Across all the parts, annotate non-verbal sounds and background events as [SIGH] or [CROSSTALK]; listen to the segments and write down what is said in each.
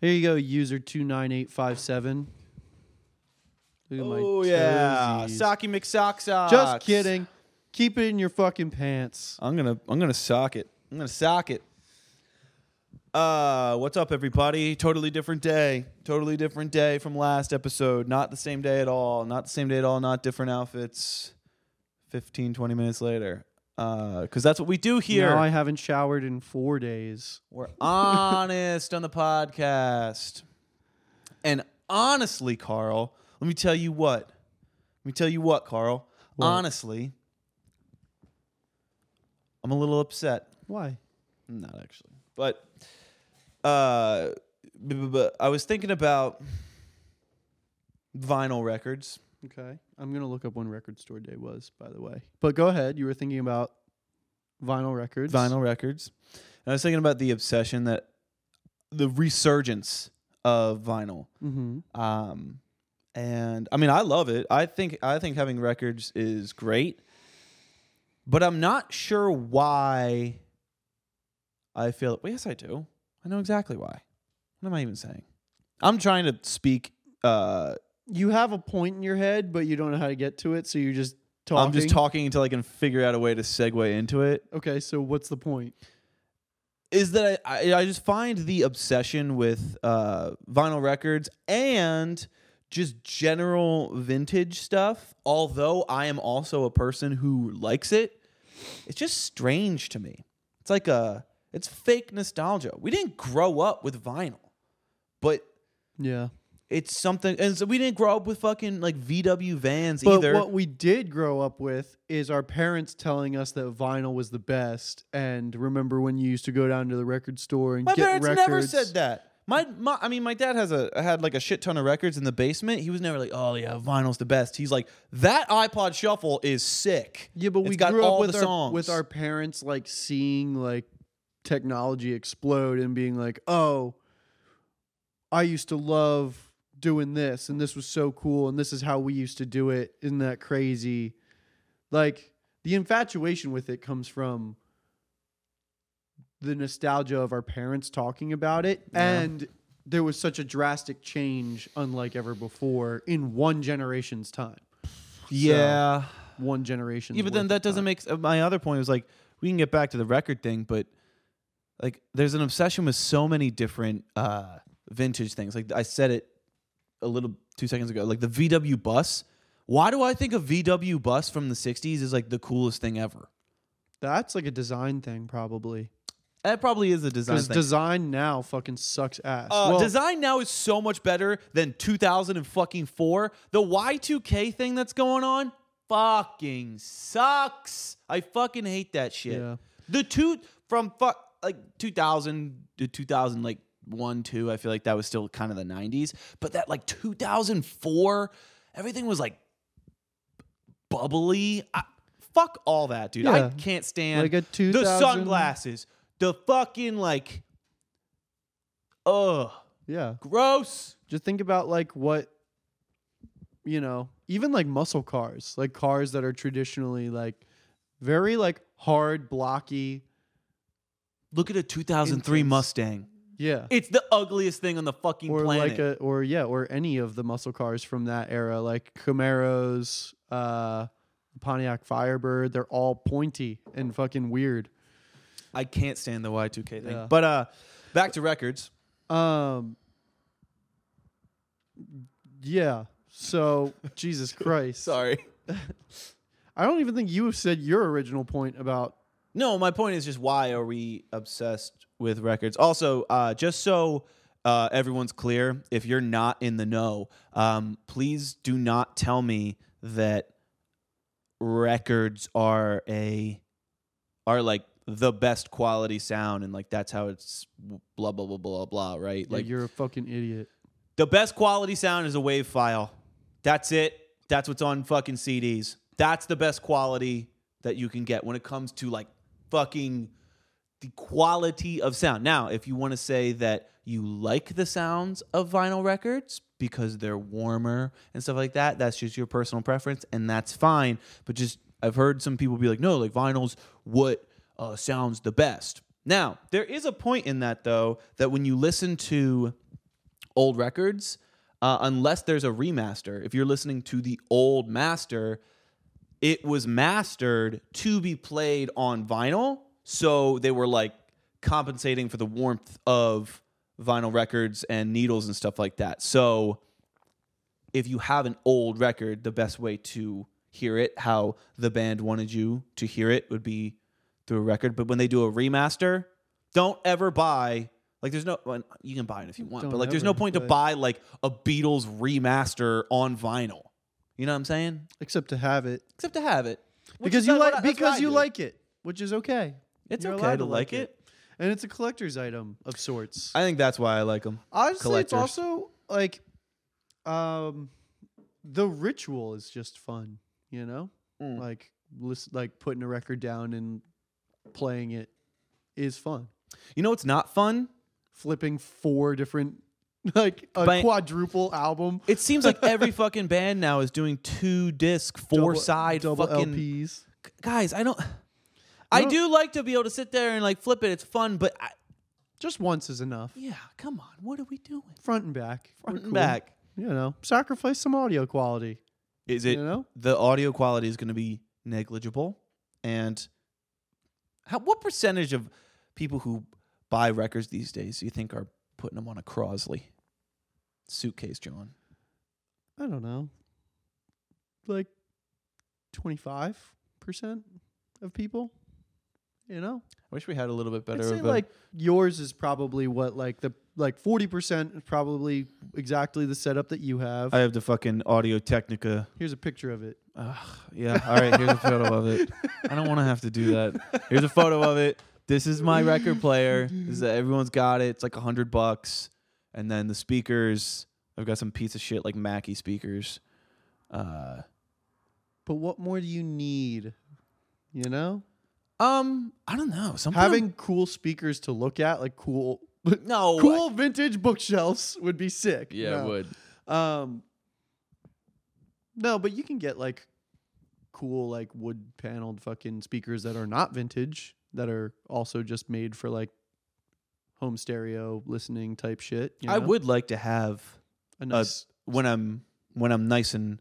Here you go, user two nine eight five seven. Oh yeah, Socky McSock Just kidding. Keep it in your fucking pants. I'm gonna I'm gonna sock it. I'm gonna sock it. Uh, what's up, everybody? Totally different day. Totally different day from last episode. Not the same day at all. Not the same day at all. Not different outfits. 15, 20 minutes later. Uh, because that's what we do here. Now I haven't showered in four days. We're honest on the podcast. And honestly, Karl, let me tell you what. Let me tell you what, Karl. What? Honestly, I'm a little upset. Why? Not actually. But uh b- b- b- I was thinking about vinyl records. Okay. I'm gonna look up when record store day was, by the way. But go ahead. You were thinking about vinyl records. Vinyl records. And I was thinking about the obsession that the resurgence of vinyl. Mm-hmm. Um, and I mean, I love it. I think I think having records is great, but I'm not sure why. I feel. Well, yes, I do. I know exactly why. What am I even saying? I'm trying to speak. Uh, You have a point in your head, but you don't know how to get to it, so you're just talking. I'm just talking until I can figure out a way to segue into it. Okay, so what's the point? is that I, I I just find the obsession with uh, vinyl records and just general vintage stuff, although I am also a person who likes it, it's just strange to me. It's like a it's fake nostalgia. We didn't grow up with vinyl, but Yeah. It's something and so we didn't grow up with fucking like VW vans But either. what we did grow up with is our parents telling us that vinyl was the best. And remember when you used to go down to the record store and My get parents records? never said that. My, my, I mean, my dad has a had like a shit ton of records in the basement. He was never like, "Oh yeah, vinyl's the best." He's like, "That iPod Shuffle is sick." Yeah, but It's we got grew all up with the our songs. with our parents like seeing like technology explode and being like, "Oh, I used to love doing this and this was so cool and this is how we used to do it. Isn't that crazy?" Like the infatuation with it comes from the nostalgia of our parents talking about it Yeah. and there was such a drastic change unlike ever before in one generation's time. Yeah, One generation. yeah, but then that doesn't make. uh, My other point was like we can get back to the record thing, but like there's an obsession with so many different uh vintage things. Like I said it a little two seconds ago. Like the VW bus. Why do I think a VW bus from the '60s is like the coolest thing ever? That's like a design thing, probably. That probably is a design Because thing. design now fucking sucks ass. Uh, well, design now is so much better than 2004. The Y2K thing that's going on fucking sucks. I fucking hate that shit. Yeah. The two from fuck like 2000 to 2000 like 1 2 I feel like that was still kind of the 90s, but that like 2004 everything was like bubbly. I, fuck all that, dude. I can't stand Like a the sunglasses. The fucking like ugh yeah. gross. Just think about like what, you know, even like muscle cars, like cars that are traditionally like very like hard, blocky. Look at a 2003 Intense. Mustang. Yeah. It's the ugliest thing on the fucking or planet. like a or yeah, or any of the muscle cars from that era, like Camaros, uh Pontiac Firebird, they're all pointy and fucking weird. I can't stand the Y2K thing. Yeah. But uh back to records. Um. Yeah. So Jesus [LAUGHS] Christ. Sorry. [LAUGHS] I don't even think you have said your original point about. No, my point is just why are we obsessed with records? Also, uh, just so uh, everyone's clear, if you're not in the know, um, please do not tell me that records are a are like the best quality sound and like that's how it's blah blah blah blah blah right Like like you're a fucking idiot. the best quality sound is a wave file that's it that's what's on fucking cds that's the best quality that you can get when it comes to like fucking the quality of sound. Now, if you want to say that you like the sounds of vinyl records because they're warmer and stuff like that, that's just your personal preference, and that's fine. But just I've heard some people be like, no, like vinyl's what uh, sounds the best. Now, there is a point in that though that when you listen to old records uh, unless there's a remaster. If you're listening to the old master, it was mastered to be played on vinyl. So they were like compensating for the warmth of vinyl records and needles and stuff like that. So if you have an old record, the best way to hear it, how the band wanted you to hear it, would be through a record. But when they do a remaster, don't ever buy like there's no you can buy it if you want, Don't but like there's no point to buy like a Beatles remaster on vinyl. You know what I'm saying? Except to have it Except to have it Which because you like I- because you do. like it, which is okay. It's You're okay allowed to like it. and it's a collector's item of sorts. I think that's why I like them. Honestly, it's also like, um, the ritual is just fun. You know, Mm. like listen, like putting a record down and playing it is fun. You know it's not fun? Flipping four different, [LAUGHS] like a quadruple album, It seems like every [LAUGHS] fucking band now is doing two disc, four double- side double fucking LPs. guys. I don't. I No. do like to be able to sit there and like flip it. It's fun, but I, Just once is enough. yeah, come on. What are we doing? Front and back. We're Front and cool. back. You know, sacrifice some audio quality. Is it you know, the audio quality is going to be negligible? And how, what percentage of people who buy records these days do you think are putting them on a Crosley suitcase, John? I don't know, like twenty five percent of people. You know, I wish we had a little bit better I'd say of a, like yours is probably what like the like forty percent is probably exactly the setup that you have. I have the fucking Audio Technica. Here's a picture of it. Ugh, yeah. All right. Here's a photo of it. I don't want to have to do that. Here's a photo of it. This is my record [LAUGHS] player. This is, everyone's got it. It's like a hundred bucks. And then the speakers. I've got some piece of shit like Mackie speakers. Uh, But what more do you need? You know, um, I don't know. Some having cool speakers to look at, like cool, [LAUGHS] no cool vintage bookshelves would be sick. Yeah, No. it would. Um, no, but you can get like cool, like wood paneled fucking speakers that are not vintage that are also just made for like home stereo listening type shit. you I know? would like to have a nice. when I'm when I'm nice and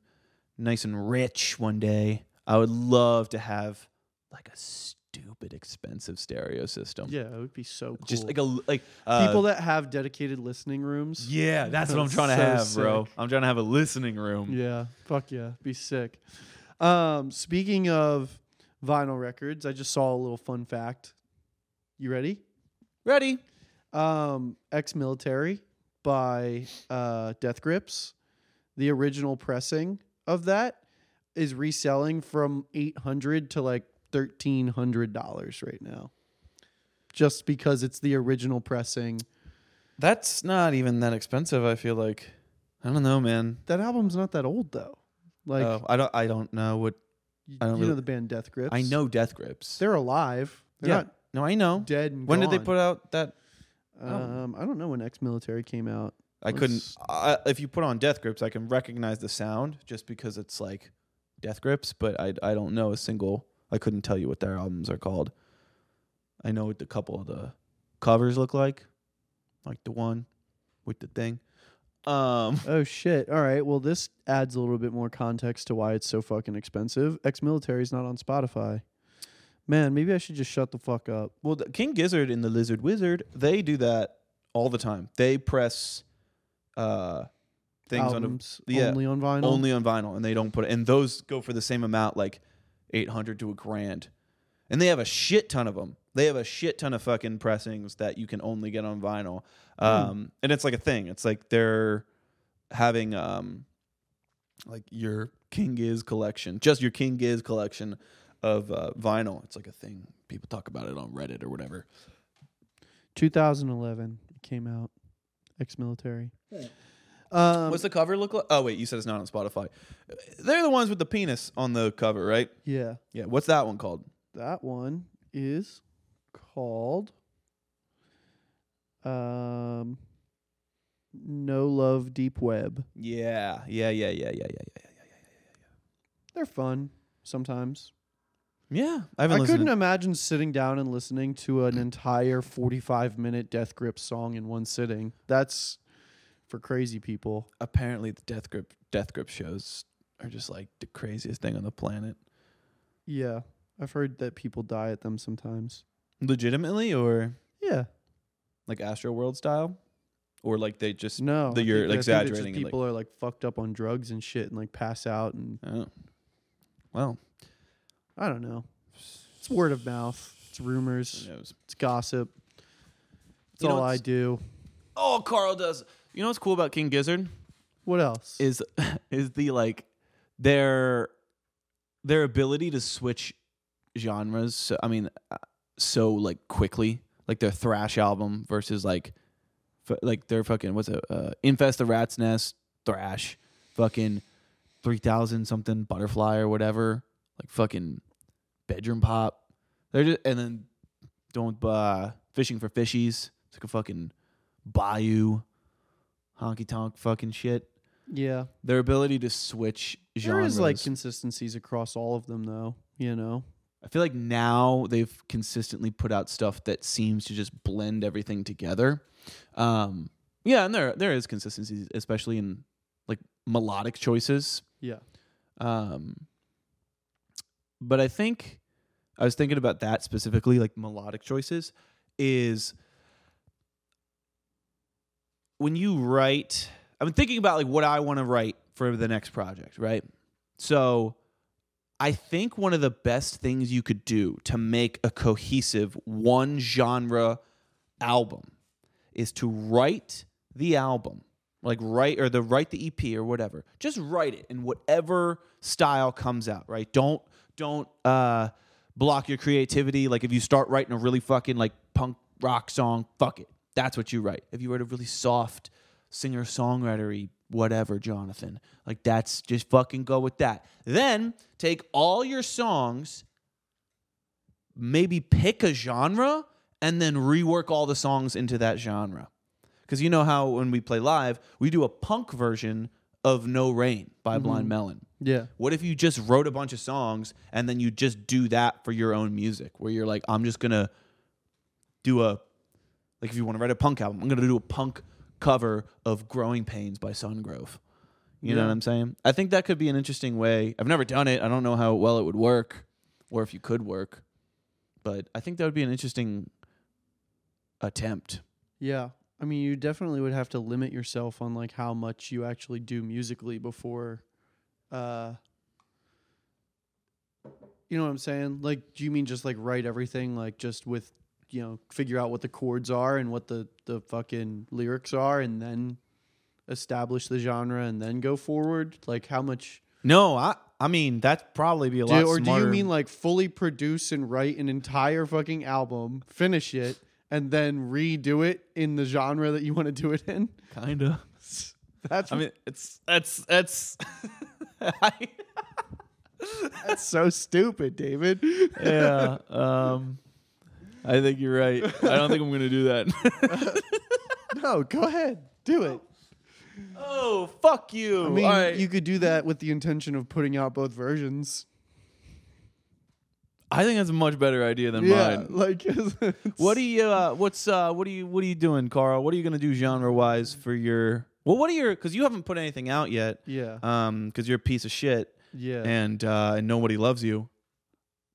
nice and rich one day. I would love to have like a stupid expensive stereo system. yeah, it would be so cool. Just like a like uh, people that have dedicated listening rooms. Yeah, that's what I'm trying to so have, bro. sick. I'm trying to have a listening room. Yeah, fuck yeah, be sick. Um, speaking of vinyl records, I just saw a little fun fact. You ready? Ready? um, ex-military by uh, Death Grips. The original pressing of that is reselling from eight hundred to like thirteen hundred dollars right now, just because it's the original pressing. That's not even that expensive. I feel like. I don't know, man. That album's not that old though. Like oh, I don't. I don't know what. Y- I don't you know the band Death Grips. I know Death Grips. they're alive. They're Yeah. not no, I know. dead. And When did they gone. put out that? oh. Um, I don't know when ex-military came out. I couldn't. Let's- I, if you put on Death Grips, I can recognize the sound just because it's like Death Grips, but I I don't know a single. I couldn't tell you what their albums are called. I know what the couple of the covers look like, like the one with the thing. Um, [LAUGHS] Oh shit! All right. Well, this adds a little bit more context to why it's so fucking expensive. Ex-military is not on Spotify. Man, maybe I should just shut the fuck up. well, the King Gizzard and the Lizard Wizard, they do that all the time. They press uh things on Albums yeah, only on vinyl. only on vinyl, and they don't put it. And those go for the same amount, like eight hundred to a grand. And they have a shit ton of them. They have a shit ton of fucking pressings that you can only get on vinyl. Um, and it's like a thing. It's like they're having um, like your King Giz collection, just your King Giz collection of uh, vinyl. It's like a thing. People talk about it on Reddit or whatever. 2011 it came out. Ex-military. Um, What's the cover look like? Oh wait, you said it's not on Spotify. They're the ones with the penis on the cover, right? yeah, Yeah. What's that one called? that one is called um, No Love Deep Web. Yeah, yeah, yeah, yeah, yeah, yeah, yeah. Yeah, yeah, yeah, yeah. They're fun sometimes. Yeah, I haven't I listened. couldn't imagine sitting down and listening to an entire 45 minute Death Grip song in one sitting. That's for crazy people. Apparently, the Death Grip Death Grip shows are just like the craziest thing on the planet. Yeah, I've heard that people die at them sometimes. Legitimately, or Yeah, like Astro World style, or like they just no, that you're think- I think it's just exaggerating and, like- People are like fucked up on drugs and shit, and like pass out, and oh. well, I don't know. It's word of mouth. It's rumors. who knows? It's gossip. It's You know all I what's- do. Oh, Karl does. You know what's cool about King Gizzard? What else? is [LAUGHS] is the like their their ability to switch genres. So, I mean, uh, so like quickly, like their thrash album versus like f- like their fucking what's it? Uh, Infest the Rat's Nest thrash, fucking three thousand something butterfly or whatever, like fucking bedroom pop. They're just and then doing uh, fishing for fishies. It's like a fucking bayou honky tonk fucking shit yeah, their ability to switch there genres. is like consistencies across all of them, though. You know. I feel like now they've consistently put out stuff that seems to just blend everything together. Um, yeah, and there there is consistency, especially in like melodic choices. Yeah. Um, but I think I was thinking about that specifically, like melodic choices, is when you write. I've been thinking about like what I want to write for the next project, right? So I think one of the best things you could do to make a cohesive one genre album is to write the album like write or the write the EP or whatever. Just write it in whatever style comes out, right? Don't don't uh block your creativity. Like if you start writing a really fucking like punk rock song, fuck it. That's what you write. If you write a really soft singer songwritery whatever, Jonathan, like that's just fucking go with that. Then take all your songs, maybe pick a genre, and then rework all the songs into that genre. Because you know how when we play live, we do a punk version of No Rain by mm-hmm. Blind Melon. Yeah. What if you just wrote a bunch of songs and then you just do that for your own music where you're like, I'm just going to do a, like if you want to write a punk album, I'm going to do a punk cover of Growing Pains by Sungrove. You know what I'm saying? I think that could be an interesting way. I've never done it. I don't know how well it would work or if you could work, but I think that would be an interesting attempt. Yeah. I mean, you definitely would have to limit yourself on like how much you actually do musically before uh you know what I'm saying? Like do you mean just like write everything like just with you know, figure out what the chords are and what the the fucking lyrics are and then establish the genre and then go forward? Like how much No, I I mean that'd probably be a do, lot or do you mean like fully produce and write an entire fucking album, finish it and then redo it in the genre that you want to do it in? kinda? [LAUGHS] That's I mean, it's that's that's. [LAUGHS] That's so stupid, David. yeah. Um, I think you're right. I don't think I'm gonna do that. [LAUGHS] no, go ahead. Do it. oh, fuck you! I mean, All right. you could do that with the intention of putting out both versions. I think that's a much better idea than yeah, mine. like [LAUGHS] What do you? Uh, what's uh? What are you? What are you doing, Karl? What are you gonna do genre wise for your? Well, what are your? Because you haven't put anything out yet. Yeah, Um, because you're a piece of shit, yeah. and uh, and nobody loves you.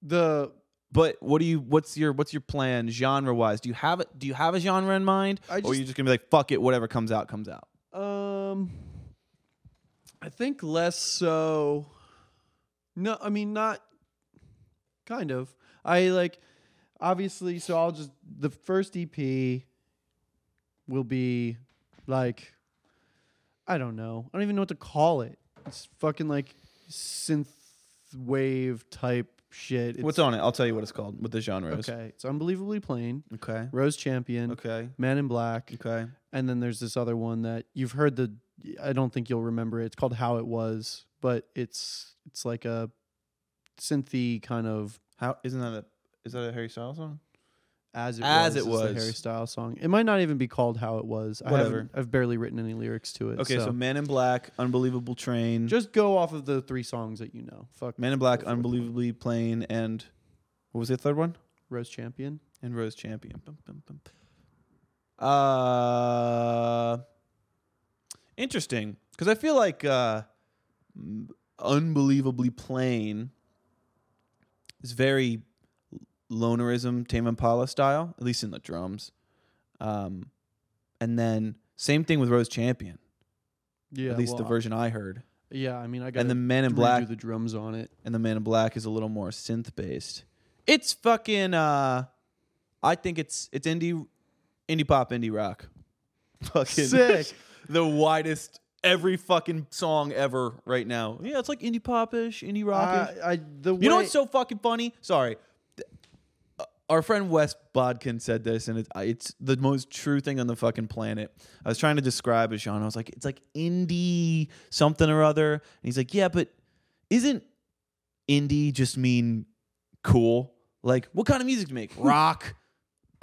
the But what do you? What's your? What's your plan genre wise? Do you have it? Do you have a genre in mind, I or are you just gonna be like, fuck it, whatever comes out comes out? um, I think less so. No, I mean not. Kind of. I like, obviously. So I'll just the first EP will be like, I don't know. I don't even know what to call it. It's fucking like synth wave type shit. It's, What's on it? I'll tell you what it's called. What the genre is. Okay, it's unbelievably plain. Okay. Rose Champion, Okay. Man in Black, Okay. and then there's this other one that you've heard the. I don't think you'll remember it. It's called How It Was, but it's it's like a synthy kind of How isn't that a is that a Harry Styles song? As it As was, It is the Was. Harry Styles song. It might not even be called How It Was. I Whatever. haven't, I've barely written any lyrics to it. Okay, so, Man in Black, Unbelievable Train, just go off of the three songs that you know. Fuck Man in Black. Unbelievably Plain, and what was the third one? Rose Champion. And Rose Champion. Bum, bum, bum. Uh, Interesting, because I feel like uh, unbelievably plain is very lonerism, Tame Impala style, at least in the drums. Um, and then same thing with Rose Champion, Yeah, at least the version I heard. Yeah, I mean, I got And the Men in Black the drums on it. and the Man in Black is a little more synth based. It's fucking. Uh, I think it's it's indie, indie pop, indie rock. [LAUGHS] Fucking Sick. [LAUGHS] the widest every fucking song ever right now. Yeah, it's like indie popish, indie rockish. I, I the you know what's so fucking funny? Sorry. Our friend Wes Bodkin said this, and it, it's the most true thing on the fucking planet. I was trying to describe it, Sean. I was like, it's like indie something or other. And he's like, yeah, but isn't indie just mean cool? Like, what kind of music do you make? [LAUGHS] Rock.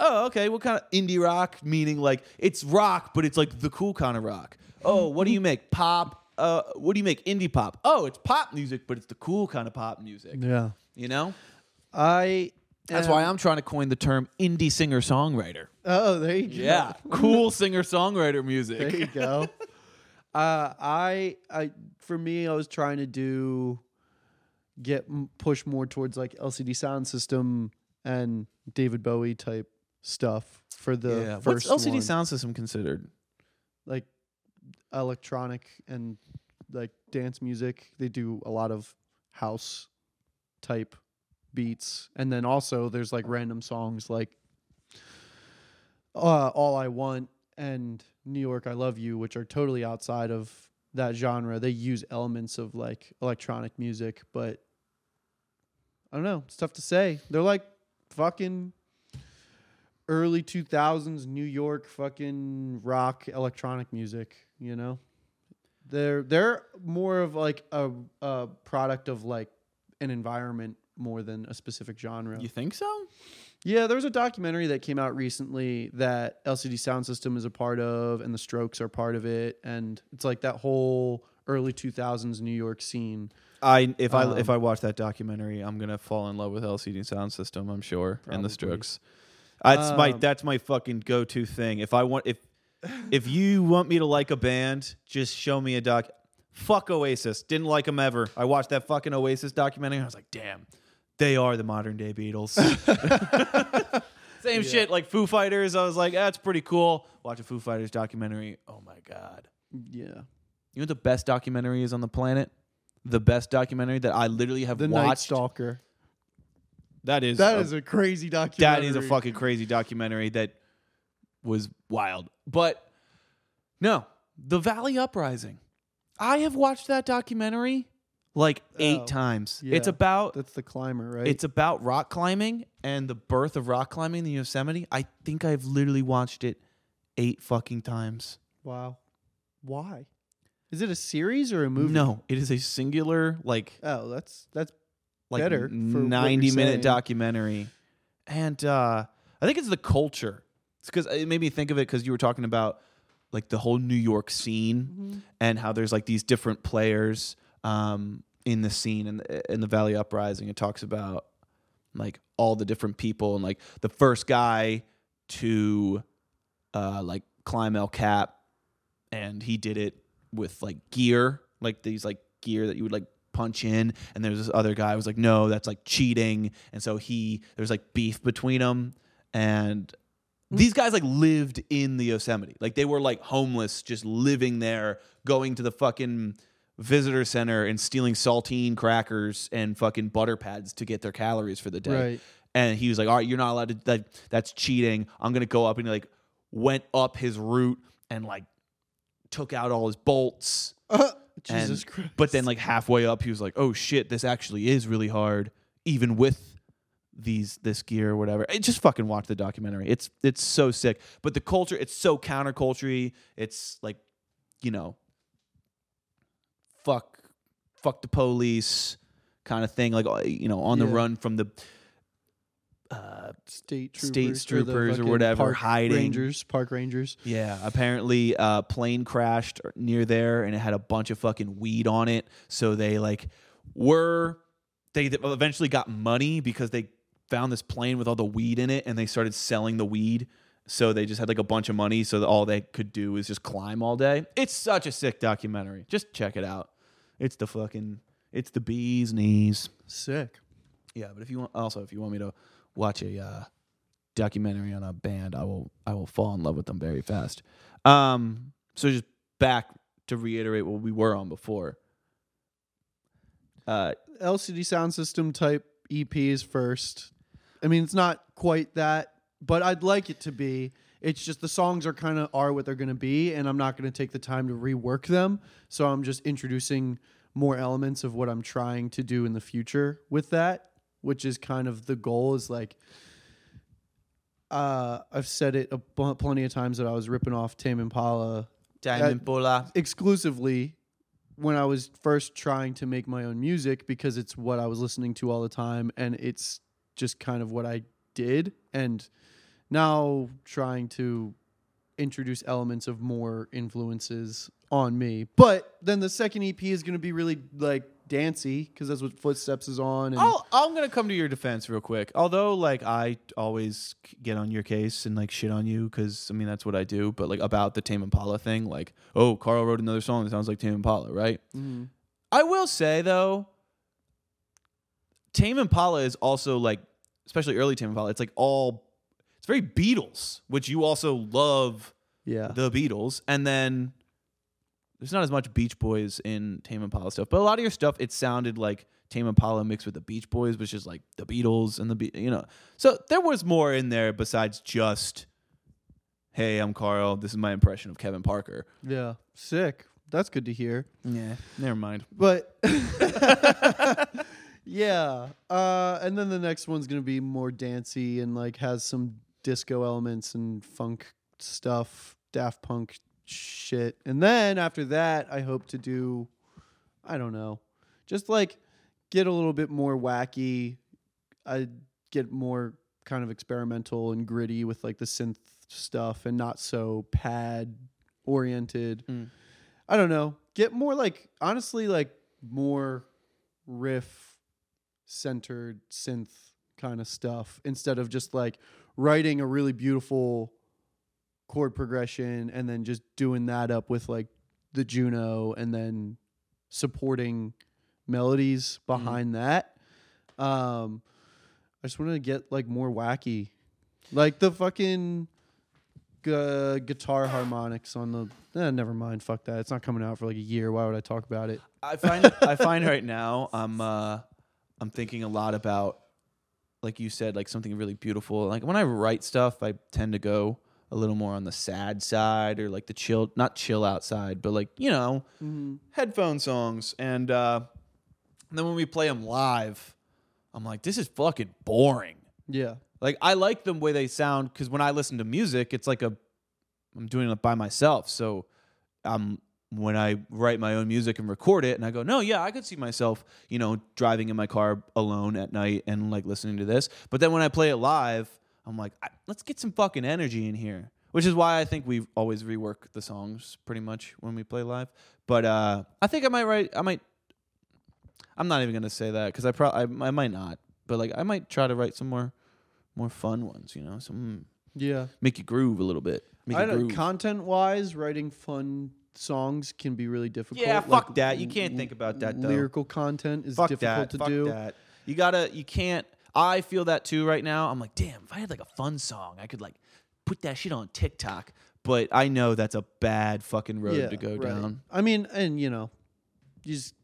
oh, okay. What kind of indie rock? Meaning like it's rock, but it's like the cool kind of rock. Oh, what do you make? Pop. Uh, what do you make? Indie pop. Oh, it's pop music, but it's the cool kind of pop music. Yeah, You know? I. That's why I'm trying to coin the term indie singer songwriter. Oh, there you go. Yeah, cool singer songwriter music. There you go. [LAUGHS] uh, I, I, for me, I was trying to do, get push more towards like LCD sound system and David Bowie type stuff for the yeah. What's first LCD one. sound system considered? like electronic and like dance music. They do a lot of house type beats, and then also there's like random songs like uh, "All I Want" and "New York I Love You," which are totally outside of that genre. They use elements of like electronic music, but I don't know. It's tough to say. They're like fucking early 2000s New York fucking rock electronic music, you know? They're they're more of like a a product of like an environment more than a specific genre. You think so? Yeah, there was a documentary that came out recently that LCD Sound System is a part of and the Strokes are part of it and it's like that whole early 2000s New York scene. I if I Um, if I watch that documentary, I'm gonna fall in love with LCD sound system. I'm sure, and the Strokes. That's my Um, that's my fucking go to thing. If I want if if you want me to like a band, just show me a doc. Fuck Oasis. Didn't like them ever. I watched that fucking Oasis documentary. and I was like, damn, they are the modern day Beatles. [LAUGHS] Same shit. Like Foo Fighters. I was like, that's pretty cool. Watch a Foo Fighters documentary. Oh my god. Yeah. You know what the best documentary is on the planet? The best documentary that I literally have The Night watched. Stalker. That is That a- is a crazy documentary. is a fucking crazy documentary that was wild. But no, The Valley Uprising. I have watched that documentary like eight Oh, times. yeah. It's about That's the climber, right? it's about rock climbing and the birth of rock climbing in the Yosemite. I think I've literally watched it eight fucking times. wow. Why? Is it a series or a movie? No, it is a singular like Oh, that's that's like better for what you're 90 minute saying. documentary and uh i think it's the culture it's because it made me think of it because you were talking about like the whole new york scene Mm-hmm. and how there's like these different players um in the scene and in, the valley uprising it talks about like all the different people and like the first guy to uh like climb el cap and he did it with like gear like these like gear that you would like punch in and there's this other guy who was like no that's like cheating and so he there's like beef between them and these guys like lived in the yosemite. Like they were like homeless just living there going to the fucking visitor center and stealing saltine crackers and fucking butter pads to get their calories for the day Right. and he was like all right you're not allowed to that that's cheating i'm gonna go up and he like went up his route and like took out all his bolts uh, [LAUGHS] Jesus and- Christ. But then like halfway up, he was like, "Oh shit, this actually is really hard, even with these this gear or whatever." I just fucking watch the documentary. It's it's so sick. But the culture, it's so counterculture It's like, you know, fuck the police kind of thing. Like uh, you know, on the Yeah. run from the. Uh, state troopers, state the troopers or fucking whatever, park hiding. rangers, park rangers. Yeah, apparently a plane crashed near there and it had a bunch of fucking weed on it. So they like were they eventually got money because they found this plane with all the weed in it and they started selling the weed So they just had like a bunch of money, so that all they could do was just climb all day. It's such a sick documentary. Just check it out. It's the fucking, it's the bee's knees. Sick. Yeah, but if you want, also if you want me to watch a uh, documentary on a band, I will, I will fall in love with them very fast. Um, so just back to reiterate what we were on before. Uh, LCD sound system type EPs first. I mean, it's not quite that, but I'd like it to be. It's just the songs are kind of are what they're going to be, and I'm not going to take the time to rework them. So I'm just introducing more elements of what I'm trying to do in the future with that, which is kind of the goal. Is like, uh, I've said it a bu- plenty of times that I was ripping off Tame Impala Diamond Bulla. exclusively when I was first trying to make my own music because it's what I was listening to all the time and it's just kind of what I did and now trying to introduce elements of more influences on me. But then the second EP is going to be really like dancey because that's what Footsteps is on and I'll, I'm gonna come to your defense real quick. Although, like, I always get on your case and like shit on you because I mean that's what I do. But like about the Tame Impala thing, like, oh, Karl wrote another song that sounds like Tame Impala, right? Mhm. I will say though, Tame Impala is also like, especially early Tame Impala. It's like all, it's very Beatles, which you also love yeah. the Beatles, and then there's not as much Beach Boys in Tame Impala stuff, but a lot of your stuff it sounded like Tame Impala mixed with the Beach Boys, which is like the Beatles and the Be- you know. So there was more in there besides just, hey, I'm Karl. This is my impression of Kevin Parker. yeah. Sick. That's good to hear. Yeah, never mind. But [LAUGHS] yeah, uh, and then the next one's gonna be more dancey and like has some disco elements and funk stuff, Daft Punk shit. And then after that, I hope to do, I don't know, just like get a little bit more wacky. I get more kind of experimental and gritty with like the synth stuff and not so pad oriented. Mm. I don't know. Get more like honestly like more riff centered synth kind of stuff instead of just like writing a really beautiful chord progression and then just doing that up with like the Juno and then supporting melodies behind that. Um I just wanted to get like more wacky. Like the fucking gu- guitar harmonics on the eh, never mind, fuck that. It's not coming out for like a year. Why would I talk about it? I find I find right now I'm uh I'm thinking a lot about like you said like something really beautiful. Like when I write stuff, I tend to go a little more on the sad side or like the chill not chill outside, but like, you know, headphone songs and uh and then when we play them live, I'm like this is fucking boring. Yeah. Like I like the way they sound because when I listen to music, it's like a I'm doing it by myself. So um when I write my own music and record it and I go, no, yeah, I could see myself, you know, driving in my car alone at night and like listening to this. But then when I play it live, I'm like, I, let's get some fucking energy in here. Which is why I think we always rework the songs pretty much when we play live. But uh, I think I might write. I might. I'm not even gonna say that because I probably I, I might not. But like I might try to write some more, more fun ones. You know, some Yeah. make you groove a little bit. Make I don't groove. content wise, writing fun songs can be really difficult. Yeah, Like, fuck that. You can't think about that, though. Lyrical content is fuck difficult that. to fuck do. that. You gotta. You can't. I feel that too right now. I'm like, damn. If I had like a fun song, I could like put that shit on TikTok. But I know that's a bad fucking road Yeah, to go right. down. I mean, and you know, you just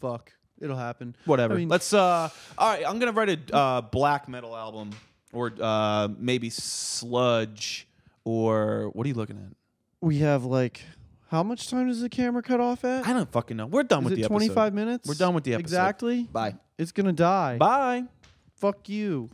fuck. It'll happen. Whatever. I mean- Let's. uh All right. I'm gonna write a uh, black metal album, or uh maybe sludge, or what are you looking at? We have like how much time does the camera cut off at? I don't fucking know. We're done Is with it the episode. 25 minutes? We're done with the episode. Exactly. Bye. It's gonna die. Bye. Fuck you.